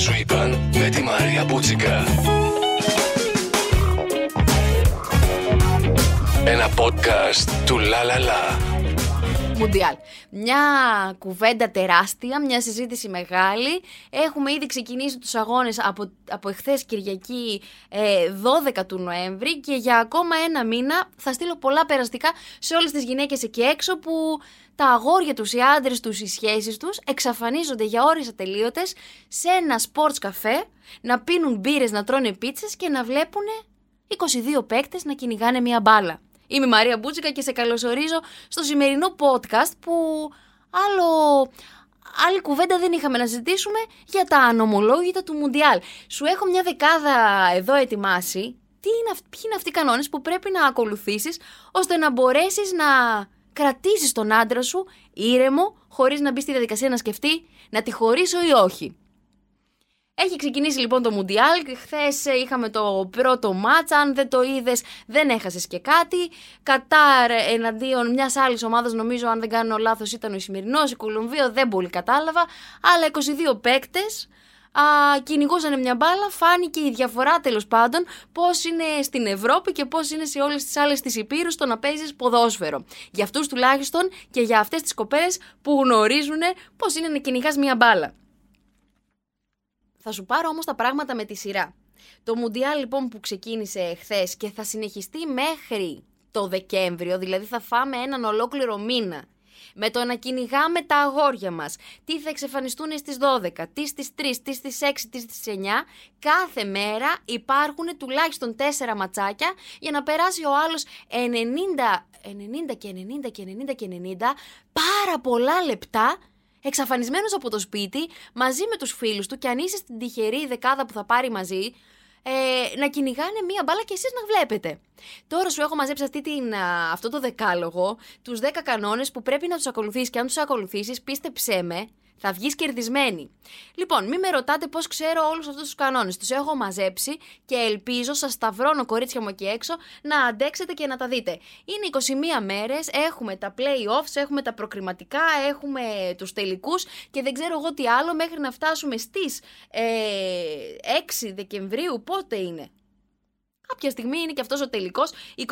σου είπαν με τη Μαρία Μπούτσικα. Ένα podcast του Λα Λα Λα. Μουντιάλ. Μια κουβέντα τεράστια, μια συζήτηση μεγάλη. Έχουμε ήδη ξεκινήσει τους αγώνες από, από εχθές Κυριακή ε, 12 του Νοέμβρη και για ακόμα ένα μήνα θα στείλω πολλά περαστικά σε όλες τις γυναίκες εκεί έξω που τα αγόρια τους, οι άντρες τους, οι σχέσεις τους εξαφανίζονται για ώρες ατελείωτες σε ένα sports καφέ να πίνουν μπύρες, να τρώνε πίτσες και να βλέπουν 22 παίκτες να κυνηγάνε μια μπάλα. Είμαι η Μαρία Μπούτσικα και σε καλωσορίζω στο σημερινό podcast που άλλο... Άλλη κουβέντα δεν είχαμε να ζητήσουμε για τα ανομολόγητα του Μουντιάλ. Σου έχω μια δεκάδα εδώ ετοιμάσει. Τι είναι, αυ- ποιοι είναι αυτοί οι κανόνες που πρέπει να ακολουθήσεις ώστε να μπορέσεις να κρατήσεις τον άντρα σου ήρεμο χωρίς να μπει στη διαδικασία να σκεφτεί να τη χωρίσω ή όχι; Έχει ξεκινήσει λοιπόν το Μουντιάλ. Χθες είχαμε το πρώτο μάτσα. Αν δεν το είδες, δεν έχασες και κάτι. Κατάρ εναντίον μιας άλλης ομάδας, νομίζω, αν δεν κάνω λάθος, ήταν ο Ισημερινός. Η Κολομβία δεν πολύ κατάλαβα. Αλλά 22 παίκτες κυνηγούσαν μια μπάλα. Φάνηκε η διαφορά τέλος πάντων πώς είναι στην Ευρώπη και πώς είναι σε όλες τις άλλες τι υπήρους το να παίζεις ποδόσφαιρο. Για αυτούς τουλάχιστον και για αυτές τις κοπέλε που γνωρίζουν πώς είναι να κυνηγάς μια μπάλα. Θα σου πάρω όμως τα πράγματα με τη σειρά. Το Μουντιάλ λοιπόν που ξεκίνησε χθες και θα συνεχιστεί μέχρι το Δεκέμβριο, δηλαδή θα φάμε έναν ολόκληρο μήνα. Με το να κυνηγάμε τα αγόρια μας, τι θα εξαφανιστούν στις 12, τι στις 3, τι στις 6, τι στις 9, κάθε μέρα υπάρχουν τουλάχιστον 4 ματσάκια για να περάσει ο άλλος 90, 90 και 90 και 90 και 90, πάρα πολλά λεπτά εξαφανισμένος από το σπίτι, μαζί με τους φίλους του, και αν είσαι στην τυχερή δεκάδα που θα πάρει μαζί, ε, να κυνηγάνε μία μπάλα και εσείς να βλέπετε. Τώρα σου έχω μαζέψει αυτή την, α, αυτό το δεκάλογο, τους 10 κανόνες που πρέπει να τους ακολουθήσει και αν τους ακολουθήσεις, πίστεψέ με, θα βγεις κερδισμένη. Λοιπόν, μην με ρωτάτε πώς ξέρω όλους αυτούς τους κανόνες. Τους έχω μαζέψει και ελπίζω, σας σταυρώνω κορίτσια μου εκεί έξω, να αντέξετε και να τα δείτε. Είναι 21 μέρες, έχουμε τα playoffs, έχουμε τα προκριματικά, έχουμε τους τελικούς και δεν ξέρω εγώ τι άλλο μέχρι να φτάσουμε στις ε, 6 Δεκεμβρίου. Πότε είναι. Κάποια στιγμή είναι και αυτός ο τελικός. 21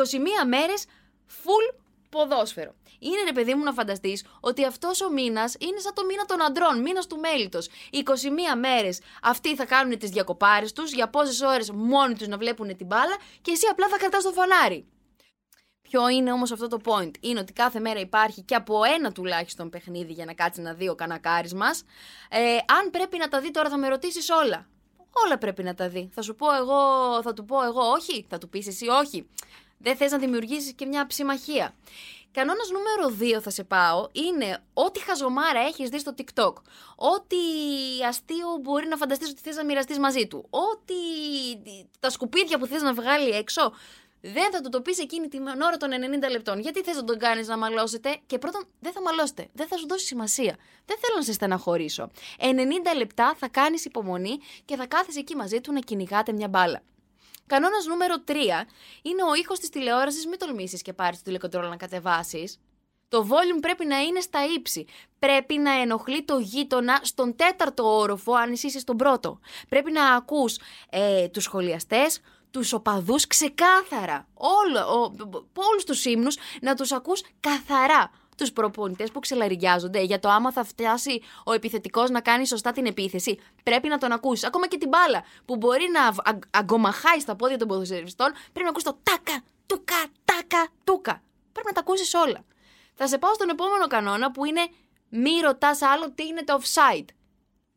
μέρες full ποδόσφαιρο. Είναι ρε παιδί μου να φανταστείς ότι αυτός ο μήνας είναι σαν το μήνα των αντρών, μήνας του μέλητος. 21 μέρες αυτοί θα κάνουν τις διακοπάρες τους, για πόσες ώρες μόνοι τους να βλέπουν την μπάλα και εσύ απλά θα κρατάς το φανάρι. Ποιο είναι όμως αυτό το point; Είναι ότι κάθε μέρα υπάρχει και από ένα τουλάχιστον παιχνίδι για να κάτσει να δει ο κανακάρι μας. Ε, αν πρέπει να τα δει τώρα, θα με ρωτήσεις όλα. Όλα πρέπει να τα δει. Θα σου πω εγώ, θα του πω εγώ όχι, θα του πεις εσύ όχι. Δεν θες να δημιουργήσεις και μια ψημαχία. Κανόνας νούμερο 2 θα σε πάω είναι ό,τι χαζομάρα έχεις δει στο TikTok. Ό,τι αστείο μπορεί να φανταστείς ότι θες να μοιραστείς μαζί του. Ό,τι τα σκουπίδια που θες να βγάλει έξω. Δεν θα του το πει εκείνη την ώρα των 90 λεπτών. Γιατί θες να τον κάνεις να μαλώσετε; Και πρώτον, δεν θα μαλώσετε. Δεν θα σου δώσει σημασία. Δεν θέλω να σε στεναχωρήσω. 90 λεπτά θα κάνεις υπομονή και θα κάθεσαι εκεί μαζί του να κυνηγάτε μια μπάλα. Κανόνας νούμερο 3 είναι ο ήχος της τηλεόρασης. Μην τολμήσεις και πάρεις το τηλεκοντρόλ να κατεβάσεις. Το volume πρέπει να είναι στα ύψη. Πρέπει να ενοχλεί το γείτονα στον τέταρτο όροφο, αν εσύ είσαι στον πρώτο. Πρέπει να ακούς ε, τους σχολιαστές, τους οπαδούς ξεκάθαρα. Όλο, ο, όλους τους ύμνους να τους ακούς καθαρά. Τους προπονητές που ξελαριγιάζονται για το άμα θα φτάσει ο επιθετικός να κάνει σωστά την επίθεση. Πρέπει να τον ακούσει. Ακόμα και την μπάλα που μπορεί να αγ- αγκομαχάει στα πόδια των ποδοσφαιριστών, πρέπει να ακούσει το τάκα, τούκα, τάκα, τούκα. Πρέπει να τα ακούσεις όλα. Θα σε πάω στον επόμενο κανόνα που είναι μη ρωτάς άλλο τι είναι το offside.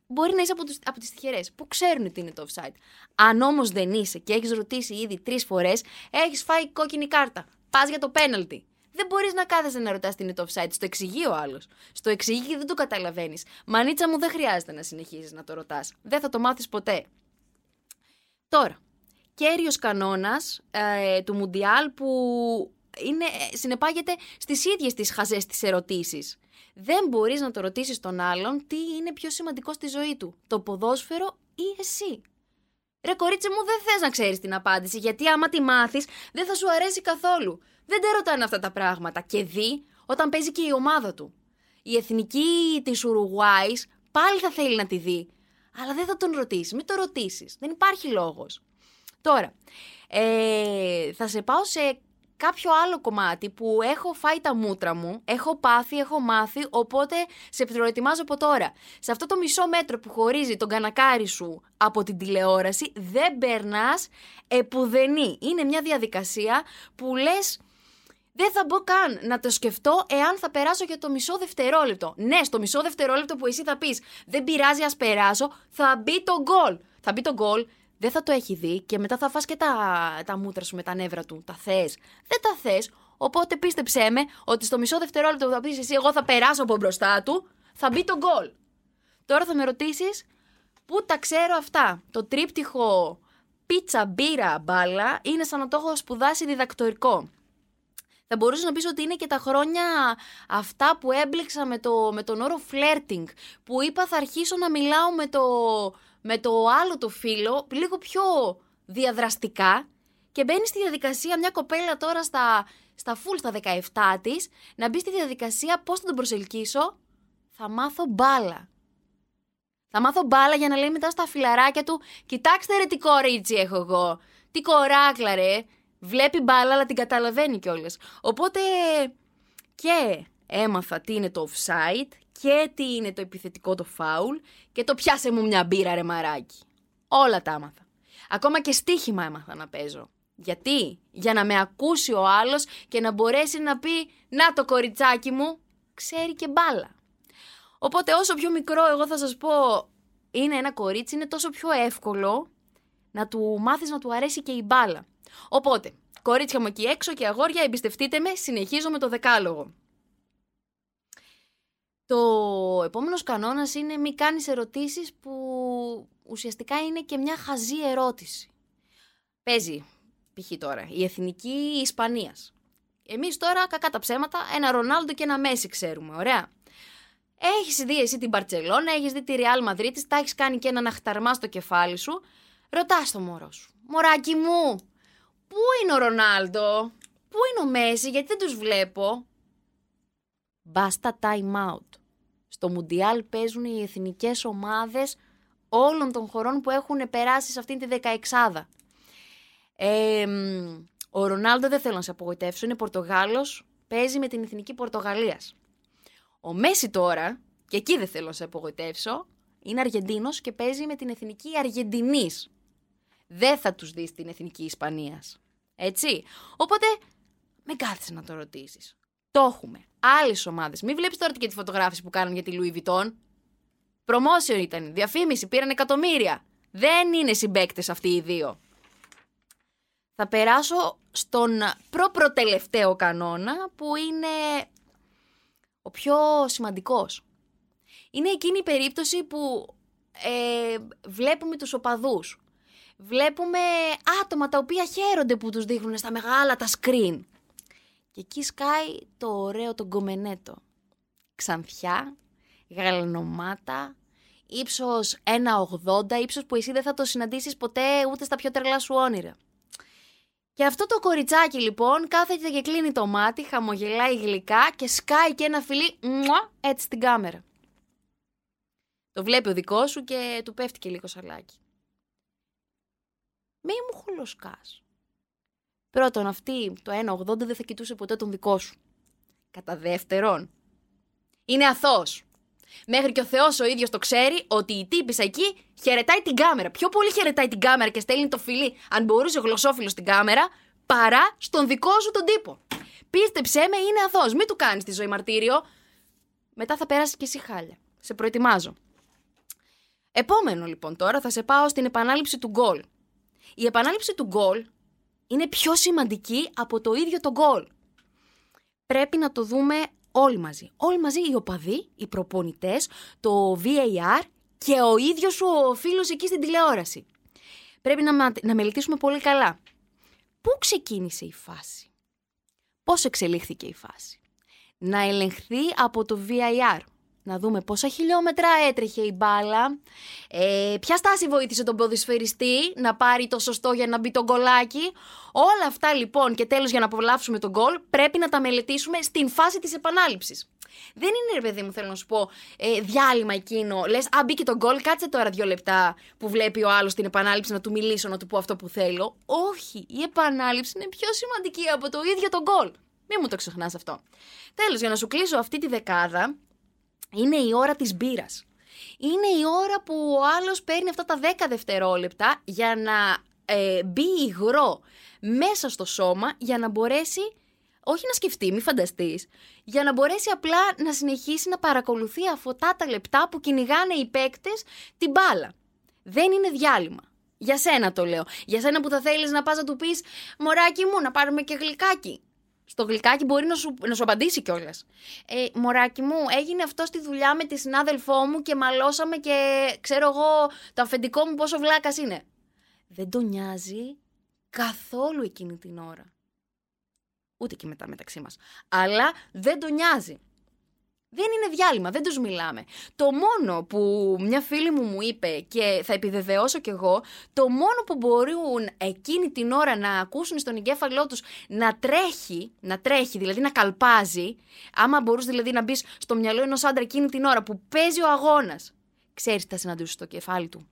Μπορεί να είσαι από, τους, από τις τυχερές που ξέρουν τι είναι το offside. Αν όμως δεν είσαι και έχεις ρωτήσει ήδη τρεις φορές, έχεις φάει κόκκινη κάρτα. Πας για το penalty. Δεν μπορείς να κάθεσαι να ρωτάς τι είναι το offside. Στο εξηγεί ο άλλος. Στο εξηγεί και δεν το καταλαβαίνεις. Μανίτσα μου δεν χρειάζεται να συνεχίζεις να το ρωτάς. Δεν θα το μάθεις ποτέ. Τώρα, κέριος κανόνας ε, του Μουντιάλ που είναι, ε, συνεπάγεται στις ίδιες τις χαζές τις ερωτήσεις. Δεν μπορείς να το ρωτήσεις τον άλλον τι είναι πιο σημαντικό στη ζωή του, το ποδόσφαιρο ή εσύ. Ρε κορίτσι μου δεν θες να ξέρεις την απάντηση γιατί άμα τη μάθεις δεν θα σου αρέσει καθόλου. Δεν τα ρωτάνε αυτά τα πράγματα και δει όταν παίζει και η ομάδα του. Η εθνική της Ουρουγουάης πάλι θα θέλει να τη δει. Αλλά δεν θα τον ρωτήσει. Μην το ρωτήσεις. Δεν υπάρχει λόγος. Τώρα, ε, θα σε πάω σε κάποιο άλλο κομμάτι που έχω φάει τα μούτρα μου, έχω πάθει, έχω μάθει, οπότε σε προετοιμάζω από τώρα. Σε αυτό το μισό μέτρο που χωρίζει τον κανακάρι σου από την τηλεόραση, δεν περνάς επουδενή. Είναι μια διαδικασία που λες δεν θα μπω καν να το σκεφτώ εάν θα περάσω για το μισό δευτερόλεπτο. Ναι, στο μισό δευτερόλεπτο που εσύ θα πεις Δεν πειράζει, ας περάσω, θα μπει το γκολ. Θα μπει το γκολ, δεν θα το έχει δει και μετά θα φας και τα, τα μούτρα σου με τα νεύρα του. Τα θες. Δεν τα θες. Οπότε πίστεψέ με ότι στο μισό δευτερόλεπτο που θα πεις εσύ, Εγώ θα περάσω από μπροστά του, θα μπει το γκολ. Τώρα θα με ρωτήσεις πού τα ξέρω αυτά; Το τρίπτυχο πίτσα, μπύρα, μπάλα είναι σαν να το έχω σπουδάσει διδακτορικό. Θα μπορούσες να πεις ότι είναι και τα χρόνια αυτά που έμπλεξα με, το, με τον όρο flirting, που είπα θα αρχίσω να μιλάω με το, με το άλλο το φίλο λίγο πιο διαδραστικά και μπαίνει στη διαδικασία μια κοπέλα τώρα στα, στα full στα 17 της να μπει στη διαδικασία πώς θα τον προσελκύσω, θα μάθω μπάλα. Θα μάθω μπάλα για να λέει μετά στα φιλαράκια του «Κοιτάξτε ρε τι κορίτσι έχω εγώ, τι κοράκλα ρε, βλέπει μπάλα αλλά την καταλαβαίνει κιόλας. Οπότε και έμαθα τι είναι το offside και τι είναι το επιθετικό το foul και το πιάσε μου μια μπύρα ρε μαράκι. Όλα τα άμαθα. Ακόμα και στοίχημα έμαθα να παίζω. Γιατί; Για να με ακούσει ο άλλος και να μπορέσει να πει «Να το κοριτσάκι μου, ξέρει και μπάλα». Οπότε όσο πιο μικρό εγώ θα σας πω είναι ένα κορίτσι, είναι τόσο πιο εύκολο να του μάθεις να του αρέσει και η μπάλα. Οπότε, κορίτσια μου εκεί έξω και αγόρια, εμπιστευτείτε με, συνεχίζω με το δεκάλογο. Το επόμενος κανόνας είναι μη κάνεις ερωτήσεις που ουσιαστικά είναι και μια χαζή ερώτηση. Παίζει, π.χ. τώρα, η εθνική Ισπανίας. Εμείς τώρα, κακά τα ψέματα, ένα Ρονάλντο και ένα Μέση ξέρουμε, ωραία. Έχεις δει εσύ την Μπαρτσελώνα, έχεις δει τη Ρεάλ Μαδρίτης, τα έχεις κάνει και έναν αχταρμά στο κεφάλι σου. Ρωτάς το μωρό σου. Μωράκι μου, Πού είναι ο Ρονάλντο, πού είναι ο Μέση, γιατί δεν τους βλέπω; Μπάστα time out. Στο Μουντιάλ παίζουν οι εθνικές ομάδες όλων των χωρών που έχουν περάσει σε αυτήν τη δεκαεξάδα. Ε, ο Ρονάλντο δεν θέλω να σε απογοητεύσω, είναι Πορτογάλος, παίζει με την εθνική Πορτογαλίας. Ο Μέση τώρα, και εκεί δεν θέλω να σε απογοητεύσω, είναι Αργεντίνος και παίζει με την εθνική Αργεντινής. Δεν θα τους δεις την εθνική Ισπανίας. Έτσι. Οπότε, με κάθεσαι να το ρωτήσεις. Το έχουμε. Άλλες ομάδες. Μην βλέπεις τώρα και τη φωτογράφηση που κάνουν για τη Louis Vuitton. Προμόσιο ήταν. Διαφήμιση. Πήραν εκατομμύρια. Δεν είναι συμπαίκτες αυτοί οι δύο. Θα περάσω στον προπροτελευταίο κανόνα που είναι ο πιο σημαντικός. Είναι εκείνη η περίπτωση που ε, βλέπουμε τους οπαδούς βλέπουμε άτομα τα οποία χαίρονται που τους δείχνουν στα μεγάλα τα screen. Και εκεί σκάει το ωραίο το γκομενέτο. Ξανθιά, γαλανομάτα, ύψος 1,80, ύψος που εσύ δεν θα το συναντήσεις ποτέ ούτε στα πιο τρελά σου όνειρα. Και αυτό το κοριτσάκι λοιπόν κάθεται και κλείνει το μάτι, χαμογελάει γλυκά και σκάει και ένα φιλί μουα, έτσι στην κάμερα. Το βλέπει ο δικός σου και του πέφτει και λίγο σαλάκι μη μου χολοσκάς. Πρώτον, αυτή το 1,80 δεν θα κοιτούσε ποτέ τον δικό σου. Κατά δεύτερον, είναι αθώος. Μέχρι και ο Θεός ο ίδιος το ξέρει ότι η τύπησα εκεί χαιρετάει την κάμερα. Πιο πολύ χαιρετάει την κάμερα και στέλνει το φιλί, αν μπορούσε ο γλωσσόφιλος στην κάμερα, παρά στον δικό σου τον τύπο. Πίστεψέ με, είναι αθώος. Μην του κάνεις τη ζωή μαρτύριο. Μετά θα περάσει και εσύ χάλια. Σε προετοιμάζω. Επόμενο λοιπόν τώρα θα σε πάω στην επανάληψη του γκολ η επανάληψη του γκολ είναι πιο σημαντική από το ίδιο το γκολ. Πρέπει να το δούμε όλοι μαζί. Όλοι μαζί οι οπαδοί, οι προπονητές, το VAR και ο ίδιος ο φίλος εκεί στην τηλεόραση. Πρέπει να, να μελετήσουμε πολύ καλά. Πού ξεκίνησε η φάση; Πώς εξελίχθηκε η φάση; Να ελεγχθεί από το VAR να δούμε πόσα χιλιόμετρα έτρεχε η μπάλα, ε, ποια στάση βοήθησε τον ποδοσφαιριστή να πάρει το σωστό για να μπει το γκολάκι. Όλα αυτά λοιπόν και τέλος για να απολαύσουμε τον γκολ πρέπει να τα μελετήσουμε στην φάση της επανάληψης. Δεν είναι ρε παιδί μου, θέλω να σου πω, ε, διάλειμμα εκείνο. Λες, Α, μπήκε το γκολ, κάτσε τώρα δύο λεπτά που βλέπει ο άλλος την επανάληψη να του μιλήσω, να του πω αυτό που θέλω. Όχι, η επανάληψη είναι πιο σημαντική από το ίδιο το γκολ. Μην μου το ξεχνάς αυτό. Τέλος, για να σου κλείσω αυτή τη δεκάδα, είναι η ώρα της μπύρας. Είναι η ώρα που ο άλλος παίρνει αυτά τα 10 δευτερόλεπτα για να ε, μπει υγρό μέσα στο σώμα για να μπορέσει όχι να σκεφτεί, μη φανταστείς, για να μπορέσει απλά να συνεχίσει να παρακολουθεί αυτά τα λεπτά που κυνηγάνε οι παίκτες την μπάλα. Δεν είναι διάλειμμα. Για σένα το λέω. Για σένα που θα θέλεις να πας να του πεις Μωράκι μου, να πάρουμε και γλυκάκι. Στο γλυκάκι μπορεί να σου, να σου απαντήσει κιόλας. Ε, μωράκι μου, έγινε αυτό στη δουλειά με τη συνάδελφό μου και μαλώσαμε και ξέρω εγώ το αφεντικό μου πόσο βλάκας είναι. Δεν τον νοιάζει καθόλου εκείνη την ώρα. Ούτε και μετά μεταξύ μας. Αλλά δεν τον νοιάζει. Δεν είναι διάλειμμα, δεν τους μιλάμε. Το μόνο που μια φίλη μου μου είπε και θα επιβεβαιώσω κι εγώ, το μόνο που μπορούν εκείνη την ώρα να ακούσουν στον εγκέφαλό τους να τρέχει, να τρέχει, δηλαδή να καλπάζει, άμα μπορούσε δηλαδή να μπεις στο μυαλό ενός άντρα εκείνη την ώρα που παίζει ο αγώνας, ξέρεις τι θα συναντήσει στο κεφάλι του.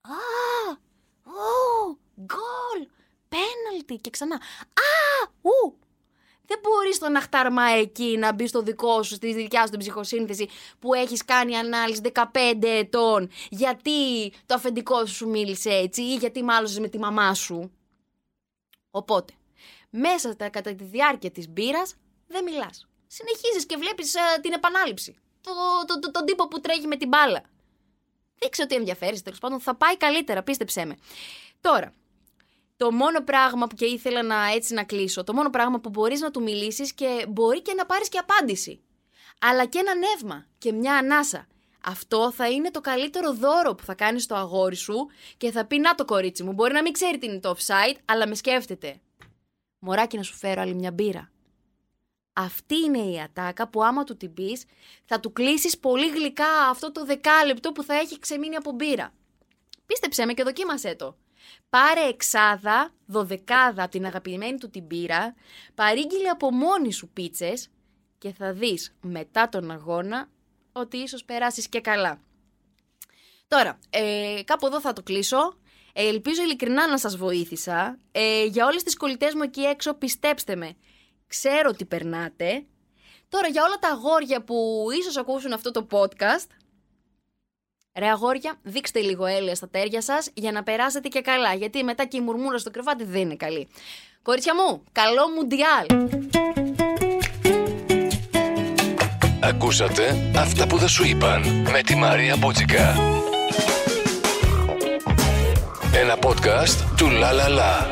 Α, ου, γκολ, πέναλτι και ξανά. Α, ου, δεν μπορείς στο ναχτάρμα εκεί να μπει στο δικό σου, στη δικιά σου την ψυχοσύνθεση που έχεις κάνει ανάλυση 15 ετών. Γιατί το αφεντικό σου μίλησε έτσι ή γιατί μάλωσες με τη μαμά σου. Οπότε, μέσα στα, κατά τη διάρκεια της μπύρας δεν μιλάς. Συνεχίζεις και βλέπεις ε, την επανάληψη. Το, το, το, τον τύπο που τρέχει με την μπάλα. Δείξε ότι ενδιαφέρεις, τέλος πάντων θα πάει καλύτερα, πίστεψέ με. Τώρα, το μόνο πράγμα που και ήθελα να έτσι να κλείσω, το μόνο πράγμα που μπορείς να του μιλήσεις και μπορεί και να πάρεις και απάντηση. Αλλά και ένα νεύμα και μια ανάσα. Αυτό θα είναι το καλύτερο δώρο που θα κάνεις στο αγόρι σου και θα πει να το κορίτσι μου. Μπορεί να μην ξέρει τι είναι το offside, αλλά με σκέφτεται. Μωράκι να σου φέρω άλλη μια μπύρα. Αυτή είναι η ατάκα που άμα του την πεις, θα του κλείσεις πολύ γλυκά αυτό το δεκάλεπτο που θα έχει ξεμείνει από μπύρα. Πίστεψέ με και δοκίμασέ το. Πάρε εξάδα, δωδεκάδα από την αγαπημένη του την πύρα, παρήγγειλε από μόνη σου πίτσες και θα δεις μετά τον αγώνα ότι ίσως περάσεις και καλά. Τώρα, ε, κάπου εδώ θα το κλείσω. Ε, ελπίζω ειλικρινά να σας βοήθησα. Ε, για όλες τις κολλητές μου εκεί έξω, πιστέψτε με, ξέρω τι περνάτε. Τώρα, για όλα τα αγόρια που ίσως ακούσουν αυτό το podcast, Ρε αγόρια, δείξτε λίγο έλαια στα τέρια σας για να περάσετε και καλά. Γιατί μετά και η μουρμούρα στο κρεβάτι δεν είναι καλή. Κορίτσια μου, καλό Μουντιάλ! Ακούσατε αυτά που δεν σου είπαν με τη Μαρία Μπούτσικα. Ένα podcast του Λα Λα Λα.